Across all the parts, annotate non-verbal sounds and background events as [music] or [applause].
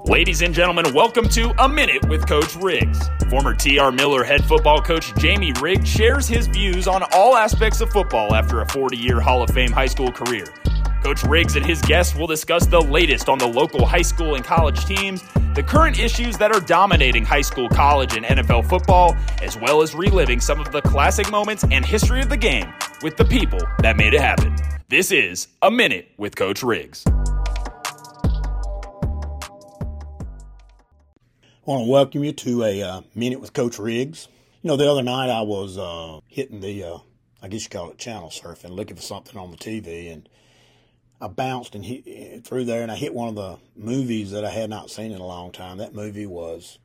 Ladies and gentlemen, welcome to A Minute with Coach Riggs. Former TR Miller head football coach Jamie Riggs shares his views on all aspects of football after a 40 year Hall of Fame high school career. Coach Riggs and his guests will discuss the latest on the local high school and college teams, the current issues that are dominating high school, college, and NFL football, as well as reliving some of the classic moments and history of the game with the people that made it happen. This is A Minute with Coach Riggs. I want to welcome you to a uh, minute with Coach Riggs. You know, the other night I was uh, hitting the, uh, I guess you call it channel surfing, looking for something on the TV, and I bounced and hit through there, and I hit one of the movies that I had not seen in a long time. That movie was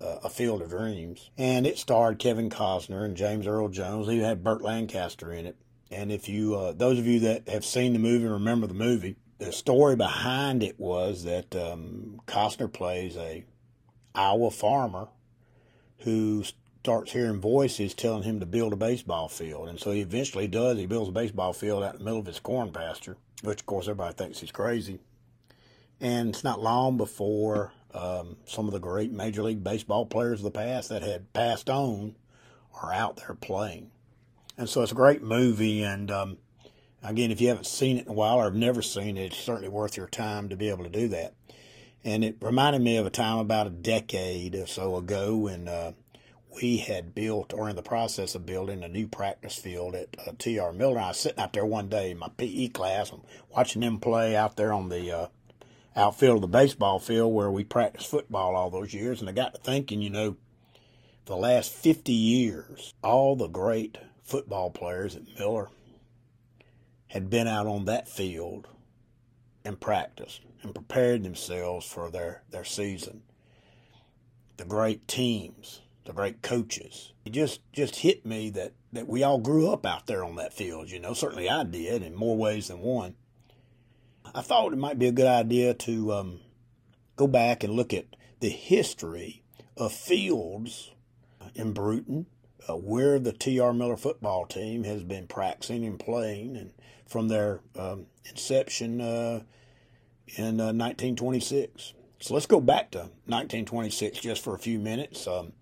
uh, A Field of Dreams, and it starred Kevin Costner and James Earl Jones. He had Burt Lancaster in it. And if you, uh, those of you that have seen the movie and remember the movie, the story behind it was that um, Costner plays a Iowa farmer who starts hearing voices telling him to build a baseball field. And so he eventually does. He builds a baseball field out in the middle of his corn pasture, which, of course, everybody thinks he's crazy. And it's not long before um, some of the great Major League Baseball players of the past that had passed on are out there playing. And so it's a great movie. And um, again, if you haven't seen it in a while or have never seen it, it's certainly worth your time to be able to do that and it reminded me of a time about a decade or so ago when uh, we had built or in the process of building a new practice field at uh, TR Miller. I was sitting out there one day in my PE class and watching them play out there on the uh, outfield of the baseball field where we practiced football all those years. And I got to thinking, you know, for the last 50 years, all the great football players at Miller had been out on that field and practiced and prepared themselves for their, their season. The great teams, the great coaches. It just, just hit me that, that we all grew up out there on that field, you know. Certainly I did in more ways than one. I thought it might be a good idea to um, go back and look at the history of fields in Brewton, uh, where the T.R. Miller football team has been practicing and playing, and from their um, inception uh, in uh, 1926. So let's go back to 1926 just for a few minutes. Um,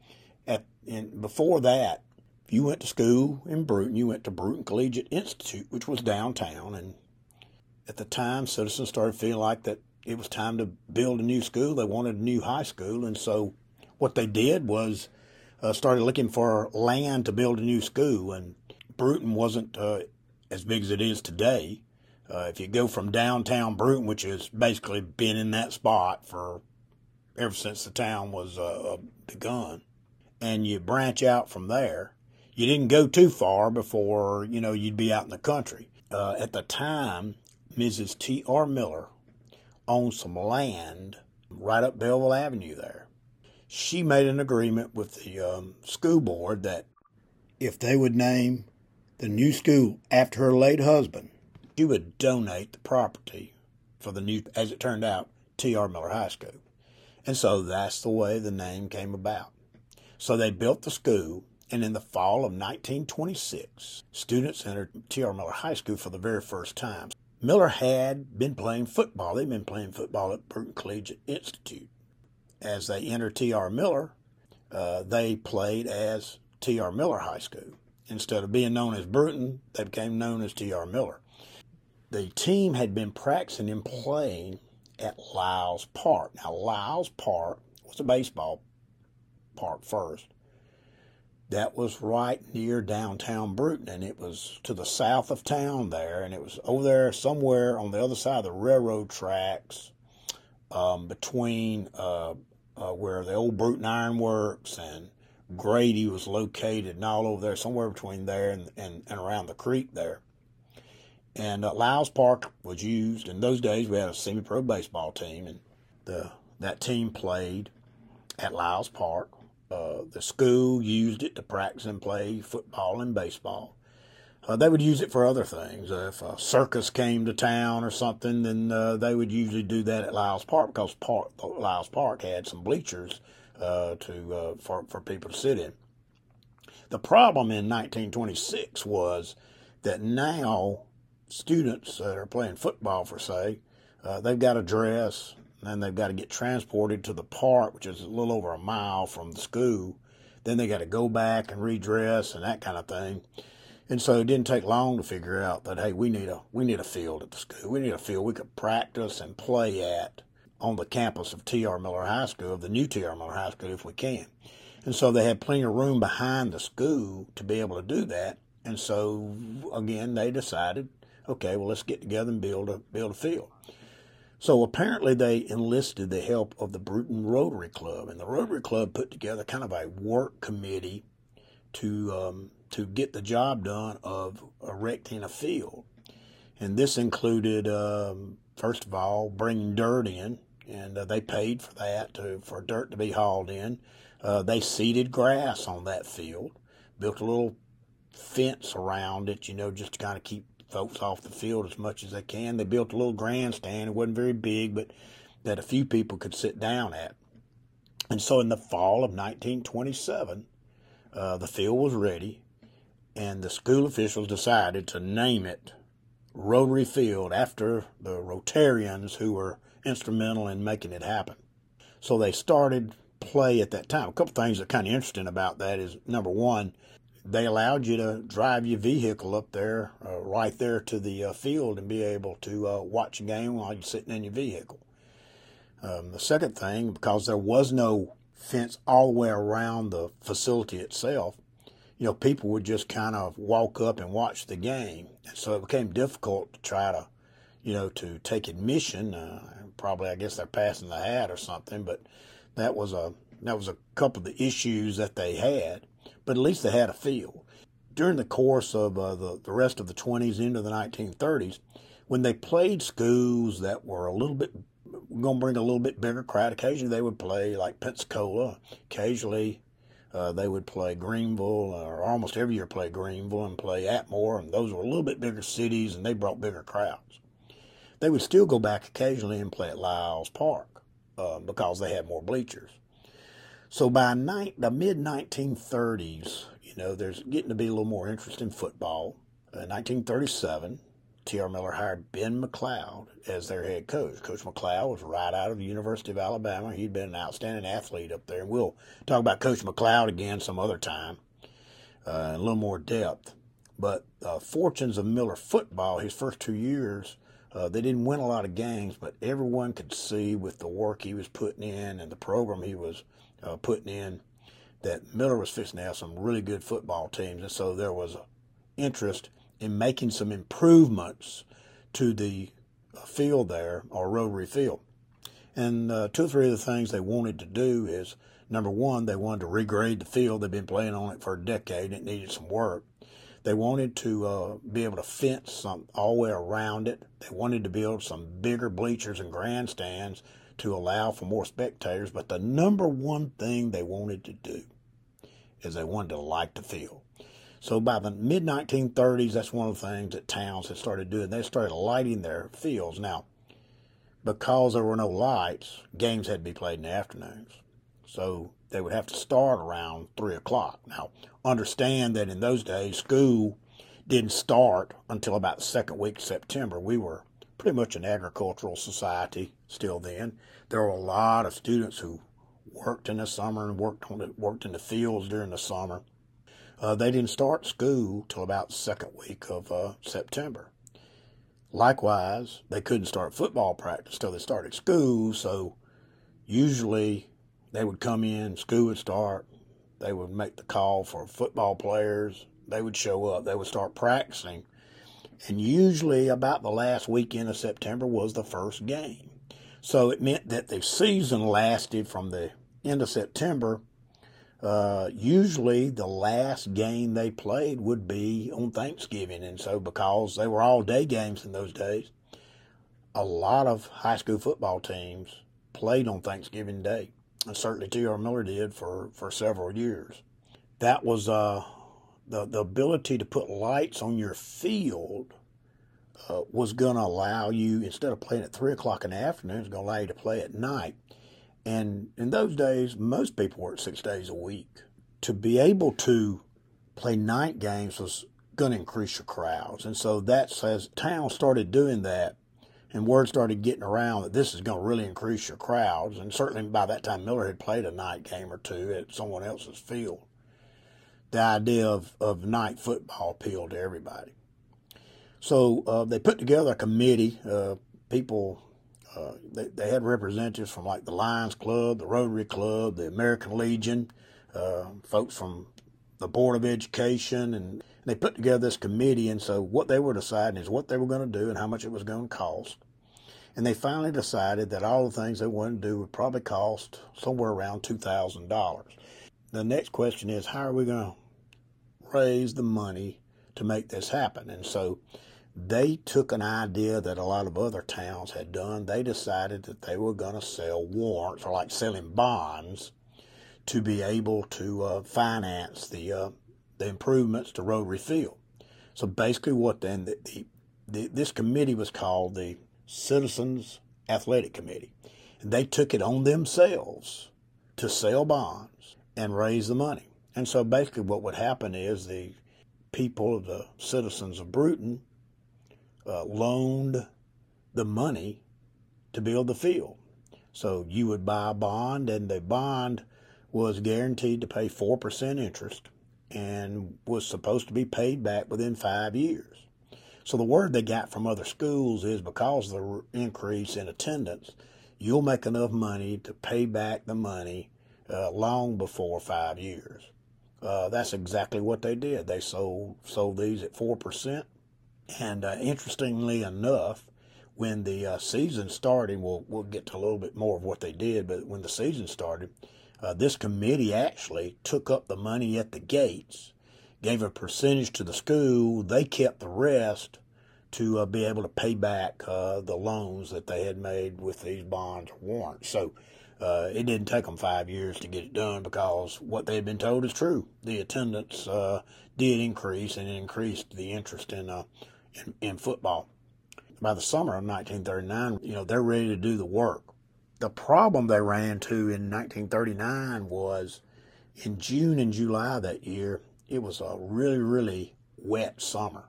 at and before that, you went to school in Brewton. you went to Brewton Collegiate Institute, which was downtown, and at the time, citizens started feeling like that it was time to build a new school. They wanted a new high school, and so what they did was uh, started looking for land to build a new school. And Brewton wasn't uh, as big as it is today, uh, if you go from downtown Brewton, which has basically been in that spot for ever since the town was uh, uh, begun, and you branch out from there, you didn't go too far before you know you'd be out in the country. Uh, at the time, Mrs. T. R. Miller owned some land right up Belleville Avenue there. She made an agreement with the um, school board that if they would name the new school after her late husband, she would donate the property for the new, as it turned out, T.R. Miller High School. And so that's the way the name came about. So they built the school, and in the fall of 1926, students entered T.R. Miller High School for the very first time. Miller had been playing football. They'd been playing football at Brewton Collegiate Institute. As they entered T.R. Miller, uh, they played as T.R. Miller High School. Instead of being known as Brewton, they became known as T.R. Miller the team had been practicing and playing at Lyles Park. Now, Lyles Park was a baseball park first. That was right near downtown Brewton, and it was to the south of town there, and it was over there somewhere on the other side of the railroad tracks um, between uh, uh, where the old Brewton Iron Works and Grady was located, and all over there, somewhere between there and, and, and around the creek there. And uh, Lyles Park was used in those days. We had a semi-pro baseball team, and the that team played at Lyles Park. Uh, the school used it to practice and play football and baseball. Uh, they would use it for other things. Uh, if a circus came to town or something, then uh, they would usually do that at Lyles Park because Park, Lyles Park had some bleachers uh, to uh, for for people to sit in. The problem in 1926 was that now students that are playing football, for say, uh, they've got to dress, and they've got to get transported to the park, which is a little over a mile from the school. Then they got to go back and redress and that kind of thing. And so it didn't take long to figure out that hey, we need a we need a field at the school. We need a field we could practice and play at on the campus of T.R. Miller High School, of the new T.R. Miller High School, if we can. And so they had plenty of room behind the school to be able to do that. And so again, they decided, okay, well let's get together and build a build a field. So apparently they enlisted the help of the Brewton Rotary Club, and the Rotary Club put together kind of a work committee to um, to get the job done of erecting a field. And this included, um, first of all, bringing dirt in, and uh, they paid for that to, for dirt to be hauled in. Uh, they seeded grass on that field, built a little fence around it, you know, just to kind of keep folks off the field as much as they can. They built a little grandstand. It wasn't very big, but that a few people could sit down at. And so in the fall of 1927, uh, the field was ready, and the school officials decided to name it Rotary Field after the Rotarians who were instrumental in making it happen. So they started play at that time. A couple things that are kind of interesting about that is number one, they allowed you to drive your vehicle up there, uh, right there to the uh, field, and be able to uh, watch a game while you're sitting in your vehicle. Um, the second thing, because there was no fence all the way around the facility itself, you know, people would just kind of walk up and watch the game. And so it became difficult to try to, you know, to take admission. Uh, probably, I guess they're passing the hat or something, but that was a that was a couple of the issues that they had. But at least they had a field. During the course of uh, the the rest of the 20s into the 1930s, when they played schools that were a little bit going to bring a little bit bigger crowd, occasionally they would play like Pensacola, occasionally uh, they would play Greenville, or almost every year play Greenville and play Atmore, and those were a little bit bigger cities, and they brought bigger crowds. They would still go back occasionally and play at Lyles Park uh, because they had more bleachers. So by the mid 1930s, you know, there's getting to be a little more interest in football. Uh, 1937, T.R. Miller hired Ben McLeod as their head coach. Coach McLeod was right out of the University of Alabama. He'd been an outstanding athlete up there. And we'll talk about Coach McLeod again some other time uh, in a little more depth. But uh, fortunes of Miller football, his first two years, uh, they didn't win a lot of games, but everyone could see with the work he was putting in and the program he was uh, putting in that Miller was fixing to have some really good football teams. And so there was interest in making some improvements to the uh, field there, or rotary field. And uh, two or three of the things they wanted to do is number one, they wanted to regrade the field. They've been playing on it for a decade. It needed some work. They wanted to uh, be able to fence some all the way around it. They wanted to build some bigger bleachers and grandstands to allow for more spectators. But the number one thing they wanted to do is they wanted to light the field. So by the mid 1930s, that's one of the things that towns had started doing. They started lighting their fields. Now, because there were no lights, games had to be played in the afternoons. So they would have to start around 3 o'clock. Now, understand that in those days, school didn't start until about the second week of September. We were pretty much an agricultural society still then. There were a lot of students who worked in the summer and worked on the, worked in the fields during the summer. Uh, they didn't start school till about second week of uh, September. Likewise, they couldn't start football practice till they started school, so usually they would come in, school would start, they would make the call for football players, they would show up, they would start practicing, and usually about the last weekend of September was the first game. So it meant that the season lasted from the end of September uh, usually the last game they played would be on Thanksgiving. And so, because they were all day games in those days, a lot of high school football teams played on Thanksgiving Day. And certainly T.R. Miller did for, for several years. That was uh, the, the ability to put lights on your field uh, was going to allow you, instead of playing at 3 o'clock in the afternoon, it's going to allow you to play at night. And in those days, most people worked six days a week. To be able to play night games was going to increase your crowds. And so that says town started doing that and word started getting around that this is going to really increase your crowds. And certainly by that time, Miller had played a night game or two at someone else's field. The idea of, of night football appealed to everybody. So uh, they put together a committee. Uh, people, uh, they, they had representatives from like the Lions Club, the Rotary Club, the American Legion, uh, folks from the Board of Education, and they put together this committee. And so what they were deciding is what they were going to do and how much it was going to cost. And they finally decided that all the things they wanted to do would probably cost somewhere around $2,000. The next question is how are we going to raise the money to make this happen? And so they took an idea that a lot of other towns had done. They decided that they were going to sell warrants or like selling bonds to be able to uh, finance the uh, the improvements to Rotary Field. So basically, what then the, the, the, this committee was called the Citizens Athletic Committee, and they took it on themselves to sell bonds and raise the money. And so basically, what would happen is the people, the citizens of Brewton, uh, loaned the money to build the field. So you would buy a bond, and the bond was guaranteed to pay 4% interest and was supposed to be paid back within five years. So the word they got from other schools is because of the increase in attendance, you'll make enough money to pay back the money uh, long before five years. Uh, that's exactly what they did. They sold sold these at four percent, and uh, interestingly enough, when the uh, season started, we'll we'll get to a little bit more of what they did. But when the season started, uh, this committee actually took up the money at the gates, gave a percentage to the school. They kept the rest to uh, be able to pay back uh, the loans that they had made with these bonds or warrants. So uh, it didn't take them five years to get it done because what they had been told is true. The attendance did increase and it increased the interest in, in, in football. By the summer of 1939, you know, they're ready to do the work the problem they ran into in 1939 was in June and July that year, it was a really, really wet summer.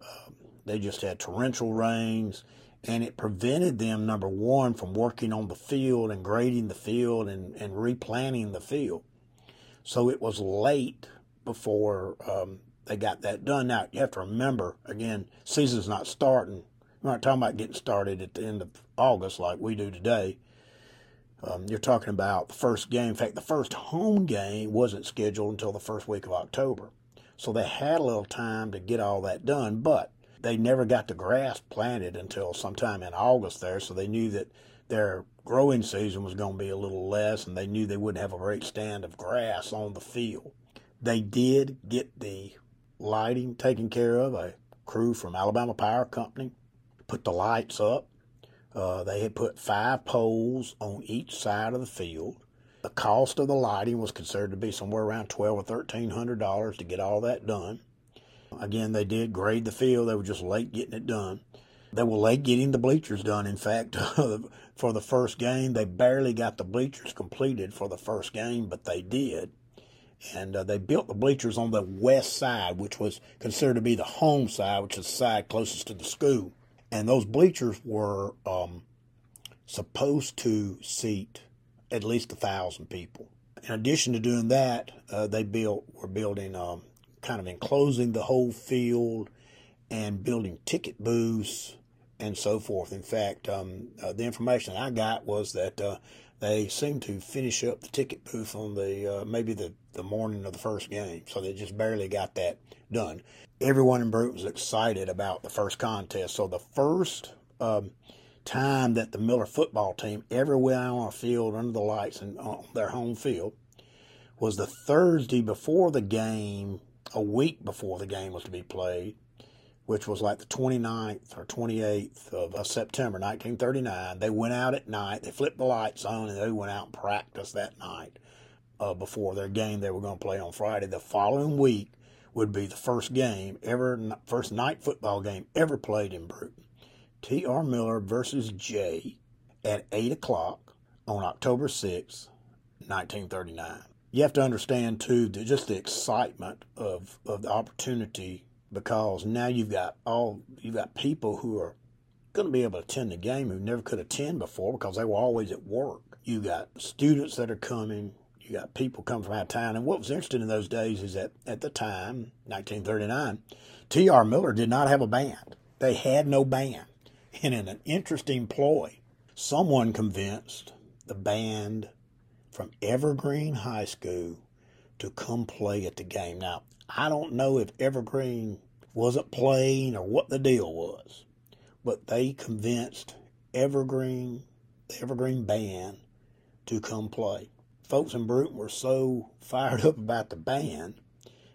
Um, they just had torrential rains, and it prevented them, number one, from working on the field and grading the field and, and replanting the field. So it was late before um, they got that done. Now, you have to remember, again, season's not starting. We're not talking about getting started at the end of August like we do today um, you're talking about the first game. In fact, the first home game wasn't scheduled until the first week of October. So they had a little time to get all that done, but they never got the grass planted until sometime in August there. So they knew that their growing season was going to be a little less, and they knew they wouldn't have a great stand of grass on the field. They did get the lighting taken care of. A crew from Alabama Power Company put the lights up. Uh, they had put five poles on each side of the field. The cost of the lighting was considered to be somewhere around twelve or thirteen hundred dollars to get all that done. Again, they did grade the field. They were just late getting it done. They were late getting the bleachers done. In fact, [laughs] for the first game, they barely got the bleachers completed for the first game, but they did. And uh, they built the bleachers on the west side, which was considered to be the home side, which is the side closest to the school and those bleachers were um, supposed to seat at least a thousand people. In addition to doing that, uh, they built were building um, kind of enclosing the whole field and building ticket booths and so forth. In fact, um, uh, the information I got was that uh, they seemed to finish up the ticket booth on the uh, maybe the, the morning of the first game, so they just barely got that done. Everyone in Brewton was excited about the first contest. So the first um, time that the Miller football team ever went out on a field under the lights and on their home field was the Thursday before the game, a week before the game was to be played, which was like the 29th or 28th of, September 1939. They went out at night, they flipped the lights on, and they went out and practiced that night uh, before their game they were going to play on Friday. The following week, would be the first game ever, first night football game ever played in Brewton. T.R. Miller versus Jay at 8 o'clock on October 6, 1939. You have to understand, too, that just the excitement of, of the opportunity because now you've got all you've got people who are going to be able to attend the game who never could attend before because they were always at work. You got students that are coming. You got people coming from out of town. And what was interesting in those days is that at the time, 1939, T.R. Miller did not have a band. They had no band. And in an interesting ploy, someone convinced the band from Evergreen High School to come play at the game. Now, I don't know if Evergreen wasn't playing or what the deal was, but they convinced Evergreen, the Evergreen band, to come play. Folks in Brewton were so fired up about the band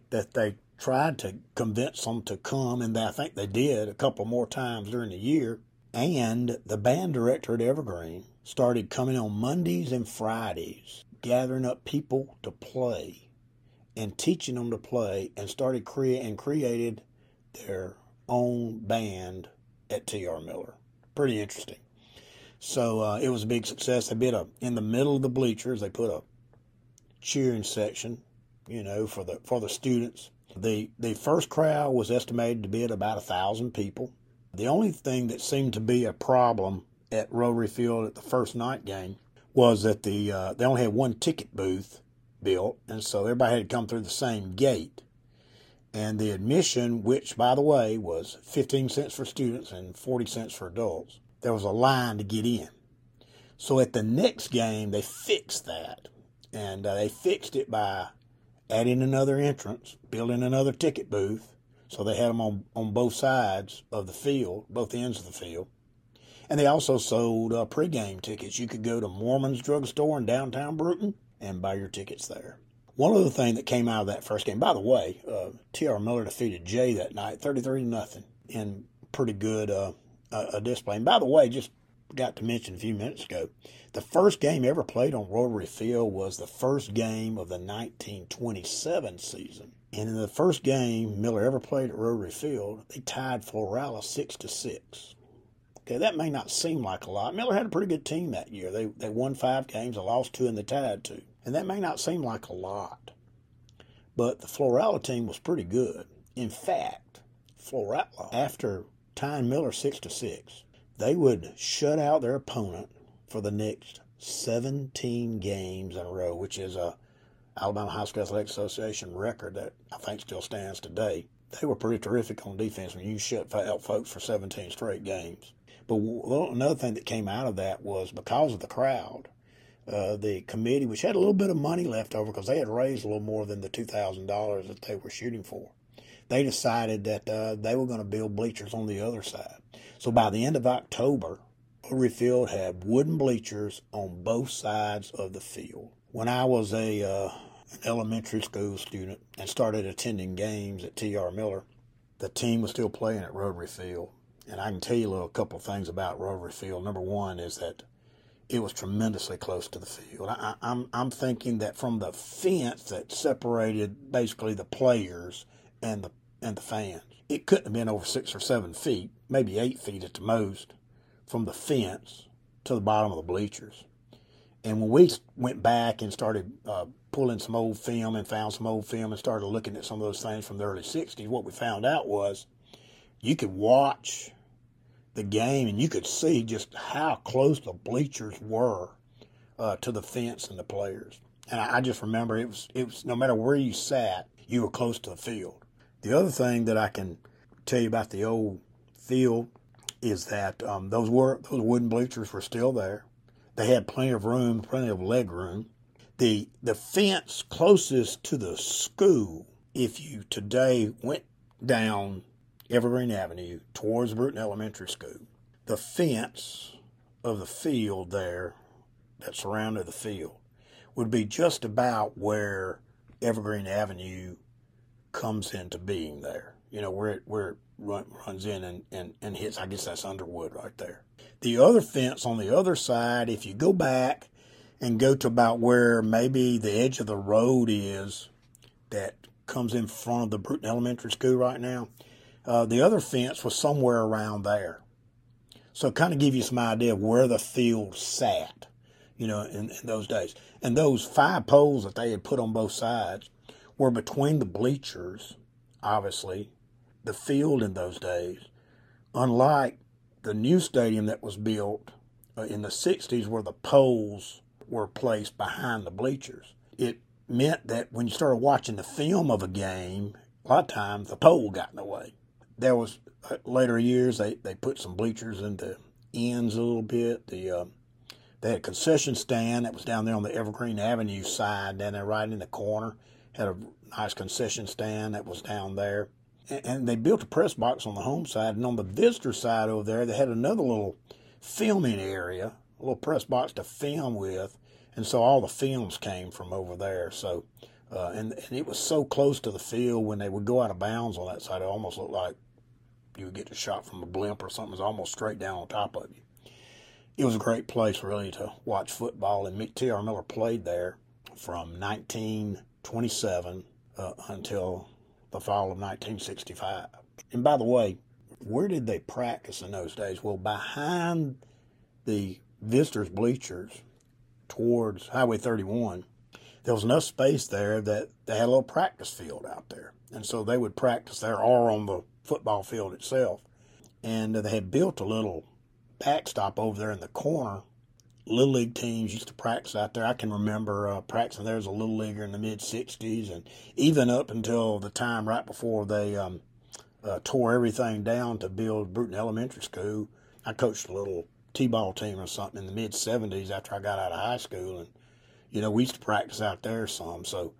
that they tried to convince them to come, and I think they did a couple more times during the year. And the band director at Evergreen started coming on Mondays and Fridays, gathering up people to play and teaching them to play, and started create and created their own band at T.R. Miller. Pretty interesting. So uh, it was a big success. They did a in the middle of the bleachers. They put a cheering section, you know, for the for the students. The the first crowd was estimated to be at about a thousand people. The only thing that seemed to be a problem at Rotary Field at the first night game was that the uh, they only had one ticket booth built, and so everybody had to come through the same gate. And the admission, which by the way was 15 cents for students and 40 cents for adults, there was a line to get in. So at the next game, they fixed that, and uh, they fixed it by adding another entrance, building another ticket booth. So they had them on, on both sides of the field, both ends of the field. And they also sold uh, pregame tickets. You could go to Mormon's drugstore in downtown Brewton and buy your tickets there. One other thing that came out of that first game, by the way, uh, T.R. Miller defeated Jay that night, 33 nothing, in pretty good uh, uh, display. And by the way, just got to mention a few minutes ago, the first game ever played on Rotary Field was the first game of the 1927 season. And in the first game Miller ever played at Rotary Field, they tied Florala six to six. Okay, that may not seem like a lot. Miller had a pretty good team that year. They they won five games, they lost two, and they tied two. And that may not seem like a lot, but the Florala team was pretty good. In fact, Florala, after tying Miller six to six, they would shut out their opponent for the next 17 games in a row, which is a Alabama High School Athletic Association record that I think still stands today. They were pretty terrific on defense when you shut out folks for 17 straight games. But another thing that came out of that was because of the crowd, uh, the committee, which had a little bit of money left over because they had raised a little more than the $2,000 that they were shooting for, they decided that uh, they were going to build bleachers on the other side. So by the end of October, Rotary Field had wooden bleachers on both sides of the field. When I was a uh, an elementary school student and started attending games at T.R. Miller, the team was still playing at Rotary Field. And I can tell you a couple of things about Rotary Field. Number one is that it was tremendously close to the field. I, am I'm, I'm thinking that from the fence that separated basically the players and the and the fans, it couldn't have been over six or seven feet, maybe eight feet at the most, from the fence to the bottom of the bleachers. And when we went back and started uh, pulling some old film and found some old film and started looking at some of those things from the early 60s, what we found out was you could watch the game, and you could see just how close the bleachers were uh, to the fence and the players. And I, I just remember it was it was no matter where you sat, you were close to the field. The other thing that I can tell you about the old field is that um, those were those wooden bleachers were still there. They had plenty of room, plenty of leg room. The the fence closest to the school, if you today went down Evergreen Avenue towards Brewton Elementary School. The fence of the field there that surrounded the field would be just about where Evergreen Avenue comes into being there. You know, where it, where it run, runs in and, and, and hits, I guess that's Underwood right there. The other fence on the other side, if you go back and go to about where maybe the edge of the road is that comes in front of the Brewton Elementary School right now, uh, the other fence was somewhere around there. So kind of give you some idea of where the field sat, you know, in, in those days. And those five poles that they had put on both sides were between the bleachers, obviously, the field in those days. Unlike the new stadium that was built uh, in the 60s where the poles were placed behind the bleachers. It meant that when you started watching the film of a game, a lot of times the pole got in the way. There was uh, later years they, they put some bleachers in the ends a little bit. The uh, they had a concession stand that was down there on the Evergreen Avenue side, down there right in the corner. Had a nice concession stand that was down there. And, and they built a press box on the home side, and on the visitor side over there, they had another little filming area, a little press box to film with, and so all the films came from over there. So, uh, and and it was so close to the field when they would go out of bounds on that side, it almost looked like you would get a shot from a blimp or something. Was almost straight down on top of you. It was a great place really to watch football, and T.R. Miller played there from 1927 uh, until the fall of 1965. And by the way, where did they practice in those days? Well, behind the visitors' bleachers towards Highway 31, there was enough space there that they had a little practice field out there. And so they would practice there or on the football field itself. And they had built a little backstop over there in the corner. Little league teams used to practice out there. I can remember uh, practicing there as a little leaguer in the mid 60s, and even up until the time right before they um, uh, tore everything down to build Brewton Elementary School. I coached a little t-ball team or something in the mid 70s after I got out of high school, and you know we used to practice out there some. So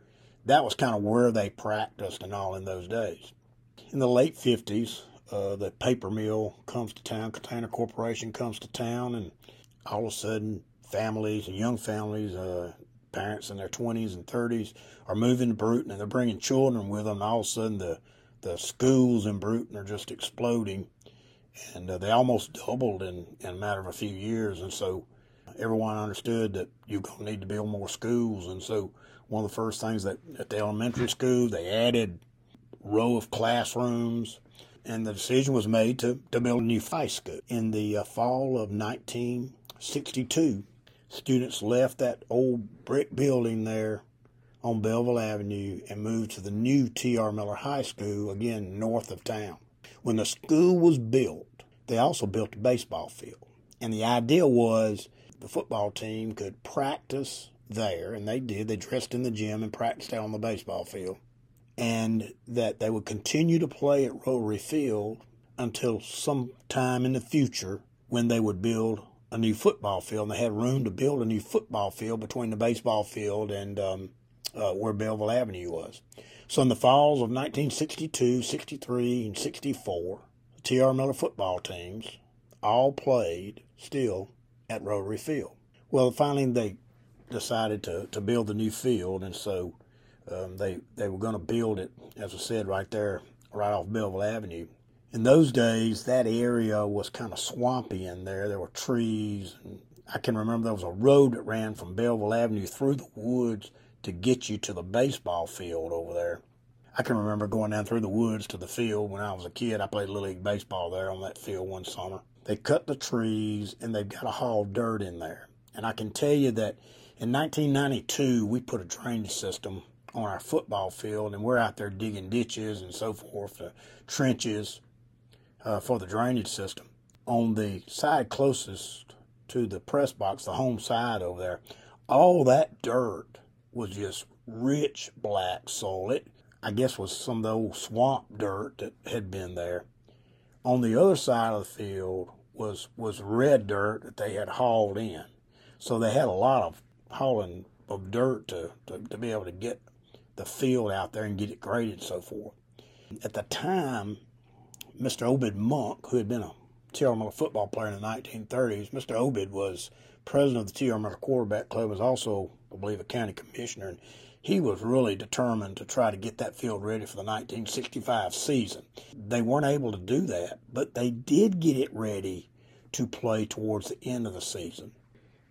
that was kind of where they practiced and all in those days. In the late 50s, uh, the paper mill comes to town, Container Corporation comes to town, and all of a sudden, families and young families, uh, parents in their 20s and 30s, are moving to Brewton and they're bringing children with them. And all of a sudden, the the schools in Brewton are just exploding, and uh, they almost doubled in, in a matter of a few years. And so everyone understood that you're going to need to build more schools. And so one of the first things that at the elementary school they added row of classrooms, and the decision was made to, to build a new high school. In the uh, fall of 1962, students left that old brick building there on Belleville Avenue and moved to the new T.R. Miller High School, again north of town. When the school was built, they also built a baseball field. And the idea was the football team could practice there, and they did. They dressed in the gym and practiced out on the baseball field. And that they would continue to play at Rotary Field until some time in the future when they would build a new football field. And they had room to build a new football field between the baseball field and um, uh, where Belleville Avenue was. So in the falls of 1962, 63, and 64, the T.R. Miller football teams all played still at Rotary Field. Well, finally they decided to, to build the new field, and so um, they they were going to build it, as I said, right there, right off Belleville Avenue. In those days, that area was kind of swampy in there. There were trees, I can remember there was a road that ran from Belleville Avenue through the woods to get you to the baseball field over there. I can remember going down through the woods to the field when I was a kid. I played Little League Baseball there on that field one summer. They cut the trees and they've got to haul dirt in there. And I can tell you that in 1992, we put a drainage system on our football field and we're out there digging ditches and so forth, uh, trenches uh, for the drainage system. On the side closest to the press box, the home side over there, all that dirt was just rich black soil. It, I guess, was some of the old swamp dirt that had been there. On the other side of the field was was red dirt that they had hauled in. So they had a lot of hauling of dirt to, to, to be able to get the field out there and get it graded and so forth. At the time, Mr. Obed Monk, who had been a T.R. Miller football player in the 1930s, Mr. Obed was president of the T.R. Miller Quarterback Club, was also I believe, a county commissioner, and he was really determined to try to get that field ready for the 1965 season. They weren't able to do that, but they did get it ready to play towards the end of the season.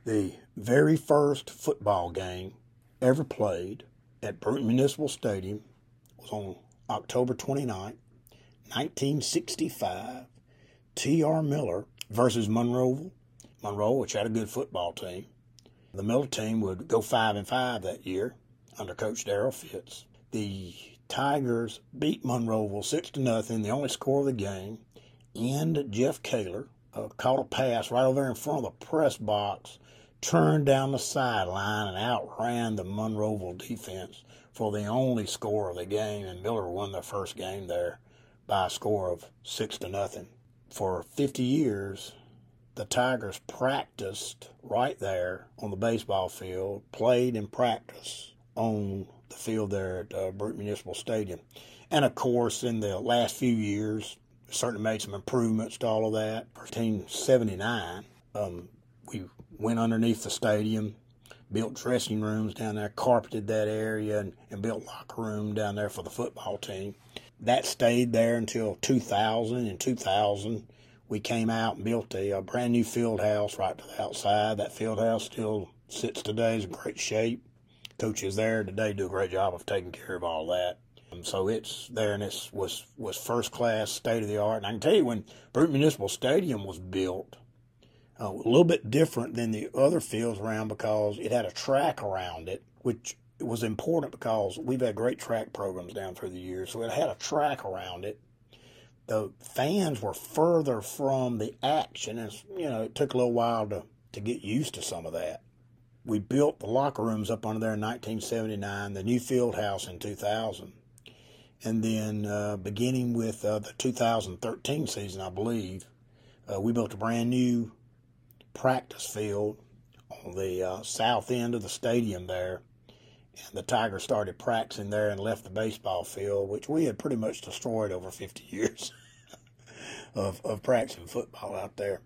The very first football game ever played at Brewton Municipal Stadium was on October 29, 1965. T.R. Miller versus Monroeville. Monroe, which had a good football team, the Miller team would go five and five that year under Coach Darrell Fitz. The Tigers beat Monroeville six to nothing, the only score of the game. And Jeff Kaler, uh, caught a pass right over there in front of the press box, turned down the sideline, and outran the Monroeville defense for the only score of the game. And Miller won their first game there by a score of six to nothing. For 50 years, the Tigers practiced right there on the baseball field, played and practiced on the field there at uh, Brute Municipal Stadium. And of course, in the last few years, certainly made some improvements to all of that. 1979, um, we went underneath the stadium, built dressing rooms down there, carpeted that area, and, and built locker room down there for the football team. That stayed there until 2000. In 2000, we came out and built a, a brand new field house right to the outside. That field house still sits today, is in great shape. Coaches there today do a great job of taking care of all that. Um, so it's there and it was was first class, state of the art. And I can tell you when Brute Municipal Stadium was built, a little bit different than the other fields around because it had a track around it, which was important because we've had great track programs down through the years. So it had a track around it. The fans were further from the action, and you know it took a little while to to get used to some of that. We built the locker rooms up under there in 1979, the new field house in 2000 and then uh, beginning with uh, the 2013 season, I believe, uh, we built a brand new practice field on the uh, south end of the stadium there. And the Tigers started practicing there and left the baseball field, which we had pretty much destroyed over 50 [laughs] years of, of practicing football out there.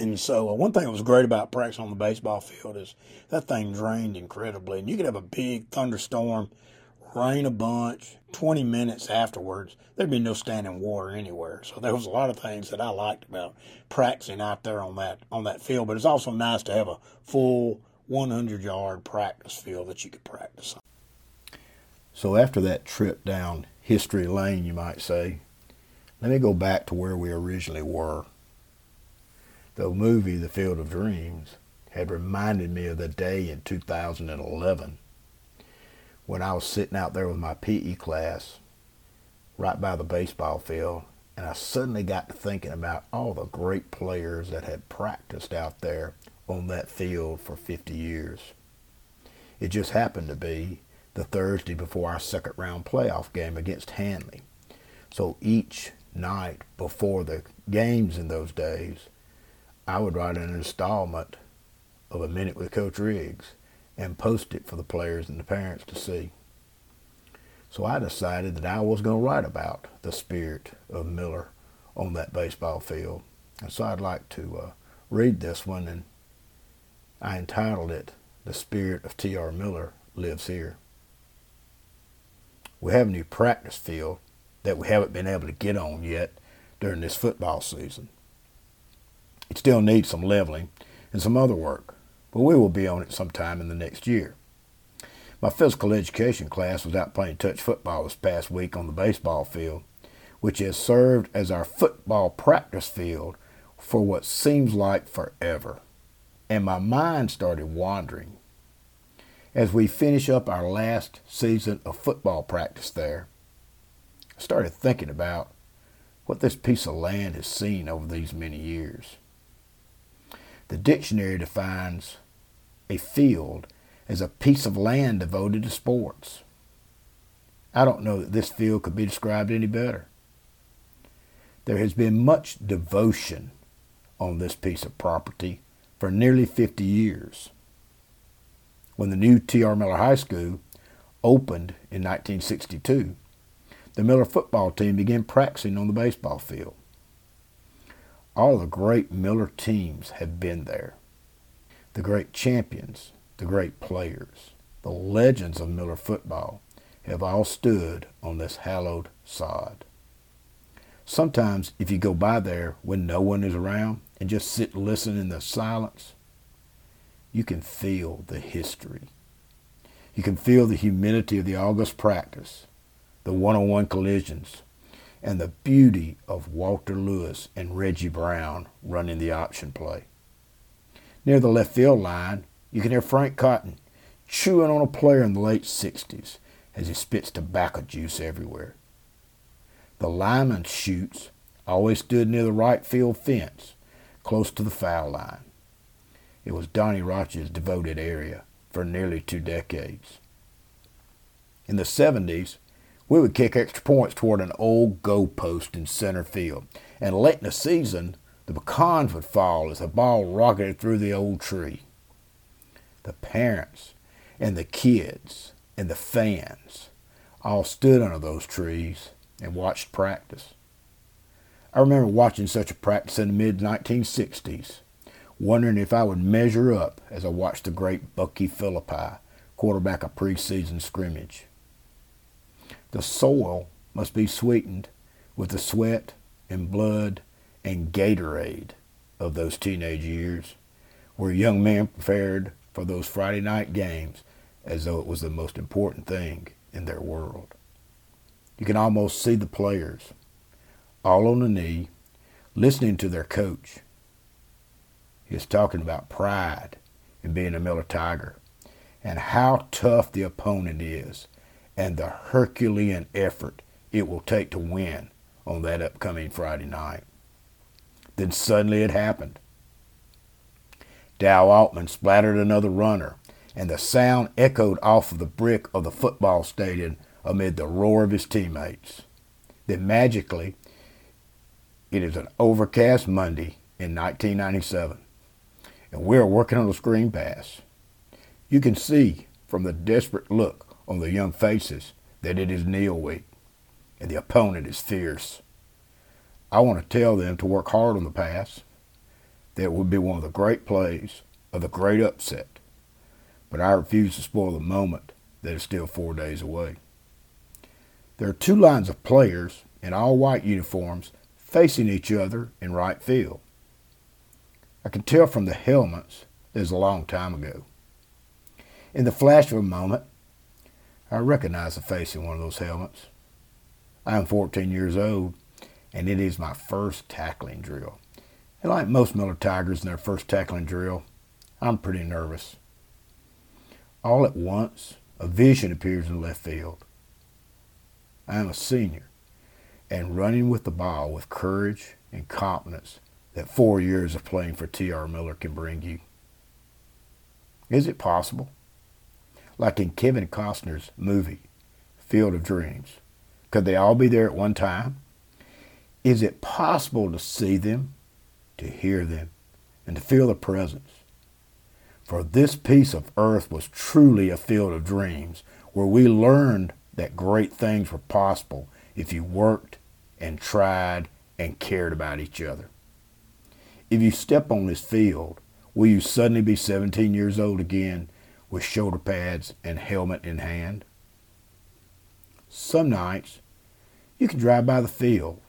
And so, uh, one thing that was great about practicing on the baseball field is that thing drained incredibly. And you could have a big thunderstorm rain a bunch. 20 minutes afterwards, there'd be no standing water anywhere. So there was a lot of things that I liked about practicing out there on that on that field. But it's also nice to have a full 100 yard practice field that you could practice on. So after that trip down history lane, you might say, let me go back to where we originally were. The movie The Field of Dreams had reminded me of the day in 2011 when I was sitting out there with my PE class right by the baseball field, and I suddenly got to thinking about all the great players that had practiced out there on that field for 50 years. It just happened to be the Thursday before our second round playoff game against Handley. So each night before the games in those days, I would write an installment of A Minute with Coach Riggs and post it for the players and the parents to see. So I decided that I was going to write about the spirit of Miller on that baseball field. And so I'd like to uh, read this one, and I entitled it, The Spirit of T.R. Miller Lives Here. We have a new practice field that we haven't been able to get on yet during this football season. It still needs some leveling and some other work but we will be on it sometime in the next year. My physical education class was out playing touch football this past week on the baseball field, which has served as our football practice field for what seems like forever. And my mind started wandering. As we finish up our last season of football practice there, I started thinking about what this piece of land has seen over these many years. The dictionary defines a field as a piece of land devoted to sports. I don't know that this field could be described any better. There has been much devotion on this piece of property for nearly 50 years. When the new T.R. Miller High School opened in 1962, the Miller football team began practicing on the baseball field. All the great Miller teams have been there the great champions, the great players, the legends of Miller football have all stood on this hallowed sod. Sometimes, if you go by there when no one is around and just sit and listen in the silence, you can feel the history. You can feel the humility of the August practice, the one on one collisions, and the beauty of Walter Lewis and Reggie Brown running the option play. Near the left field line, you can hear Frank Cotton chewing on a player in the late 60s as he spits tobacco juice everywhere. The lineman chutes always stood near the right field fence close to the foul line. It was Donnie Roch's devoted area for nearly two decades. In the 70s, we would kick extra points toward an old goalpost in center field, and late in the season, the pecans would fall as the ball rocketed through the old tree. The parents and the kids and the fans all stood under those trees and watched practice. I remember watching such a practice in the mid 1960s, wondering if I would measure up as I watched the great Bucky Philippi quarterback a preseason scrimmage. The soil must be sweetened with the sweat and blood and Gatorade of those teenage years, where young men prepared for those Friday night games as though it was the most important thing in their world. You can almost see the players, all on the knee, listening to their coach. He is talking about pride in being a Miller Tiger and how tough the opponent is and the Herculean effort it will take to win on that upcoming Friday night. Then suddenly it happened. Dow Altman splattered another runner, and the sound echoed off of the brick of the football stadium amid the roar of his teammates. Then magically, it is an overcast Monday in 1997, and we are working on a screen pass. You can see from the desperate look on the young faces that it is Neal week, and the opponent is fierce. I want to tell them to work hard on the pass. That would be one of the great plays of the great upset. But I refuse to spoil the moment that is still four days away. There are two lines of players in all white uniforms facing each other in right field. I can tell from the helmets it is a long time ago. In the flash of a moment, I recognize the face in one of those helmets. I am 14 years old, and it is my first tackling drill. And like most Miller Tigers in their first tackling drill, I'm pretty nervous. All at once, a vision appears in left field. I am a senior and running with the ball with courage and confidence that four years of playing for T.R. Miller can bring you. Is it possible? like in Kevin Costner's movie, Field of Dreams. Could they all be there at one time? Is it possible to see them, to hear them, and to feel the presence? For this piece of earth was truly a field of dreams where we learned that great things were possible if you worked and tried and cared about each other. If you step on this field, will you suddenly be 17 years old again with shoulder pads and helmet in hand. Some nights, you can drive by the field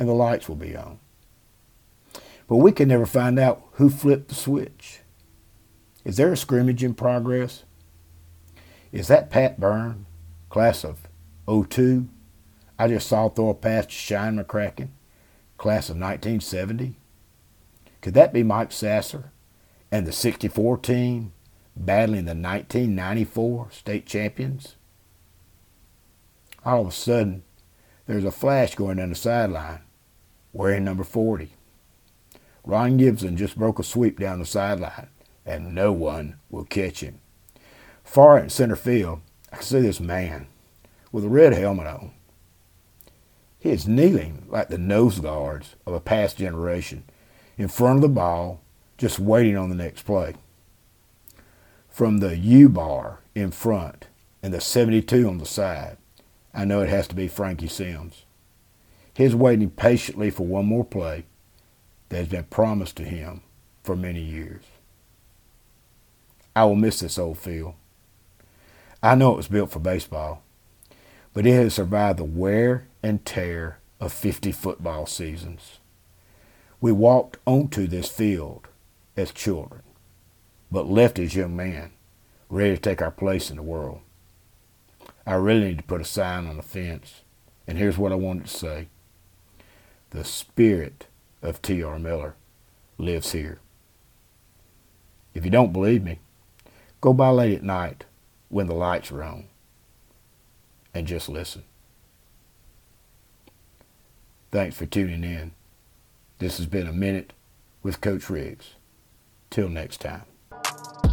and the lights will be on. But we can never find out who flipped the switch. Is there a scrimmage in progress? Is that Pat Byrne, class of 02? I just saw throw a pass to Shine McCracken, class of 1970. Could that be Mike Sasser and the 64 team battling the 1994 state champions. All of a sudden, there's a flash going down the sideline, wearing number 40. Ron Gibson just broke a sweep down the sideline, and no one will catch him. Far in center field, I can see this man with a red helmet on. He is kneeling like the nose guards of a past generation in front of the ball, just waiting on the next play from the U bar in front and the 72 on the side, I know it has to be Frankie Sims. He's waiting patiently for one more play that has been promised to him for many years. I will miss this old field. I know it was built for baseball, but it has survived the wear and tear of 50 football seasons. We walked onto this field as children but left as young men, ready to take our place in the world. I really need to put a sign on the fence, and here's what I wanted to say. The spirit of T.R. Miller lives here. If you don't believe me, go by late at night when the lights are on and just listen. Thanks for tuning in. This has been a minute with Coach Riggs. Till next time.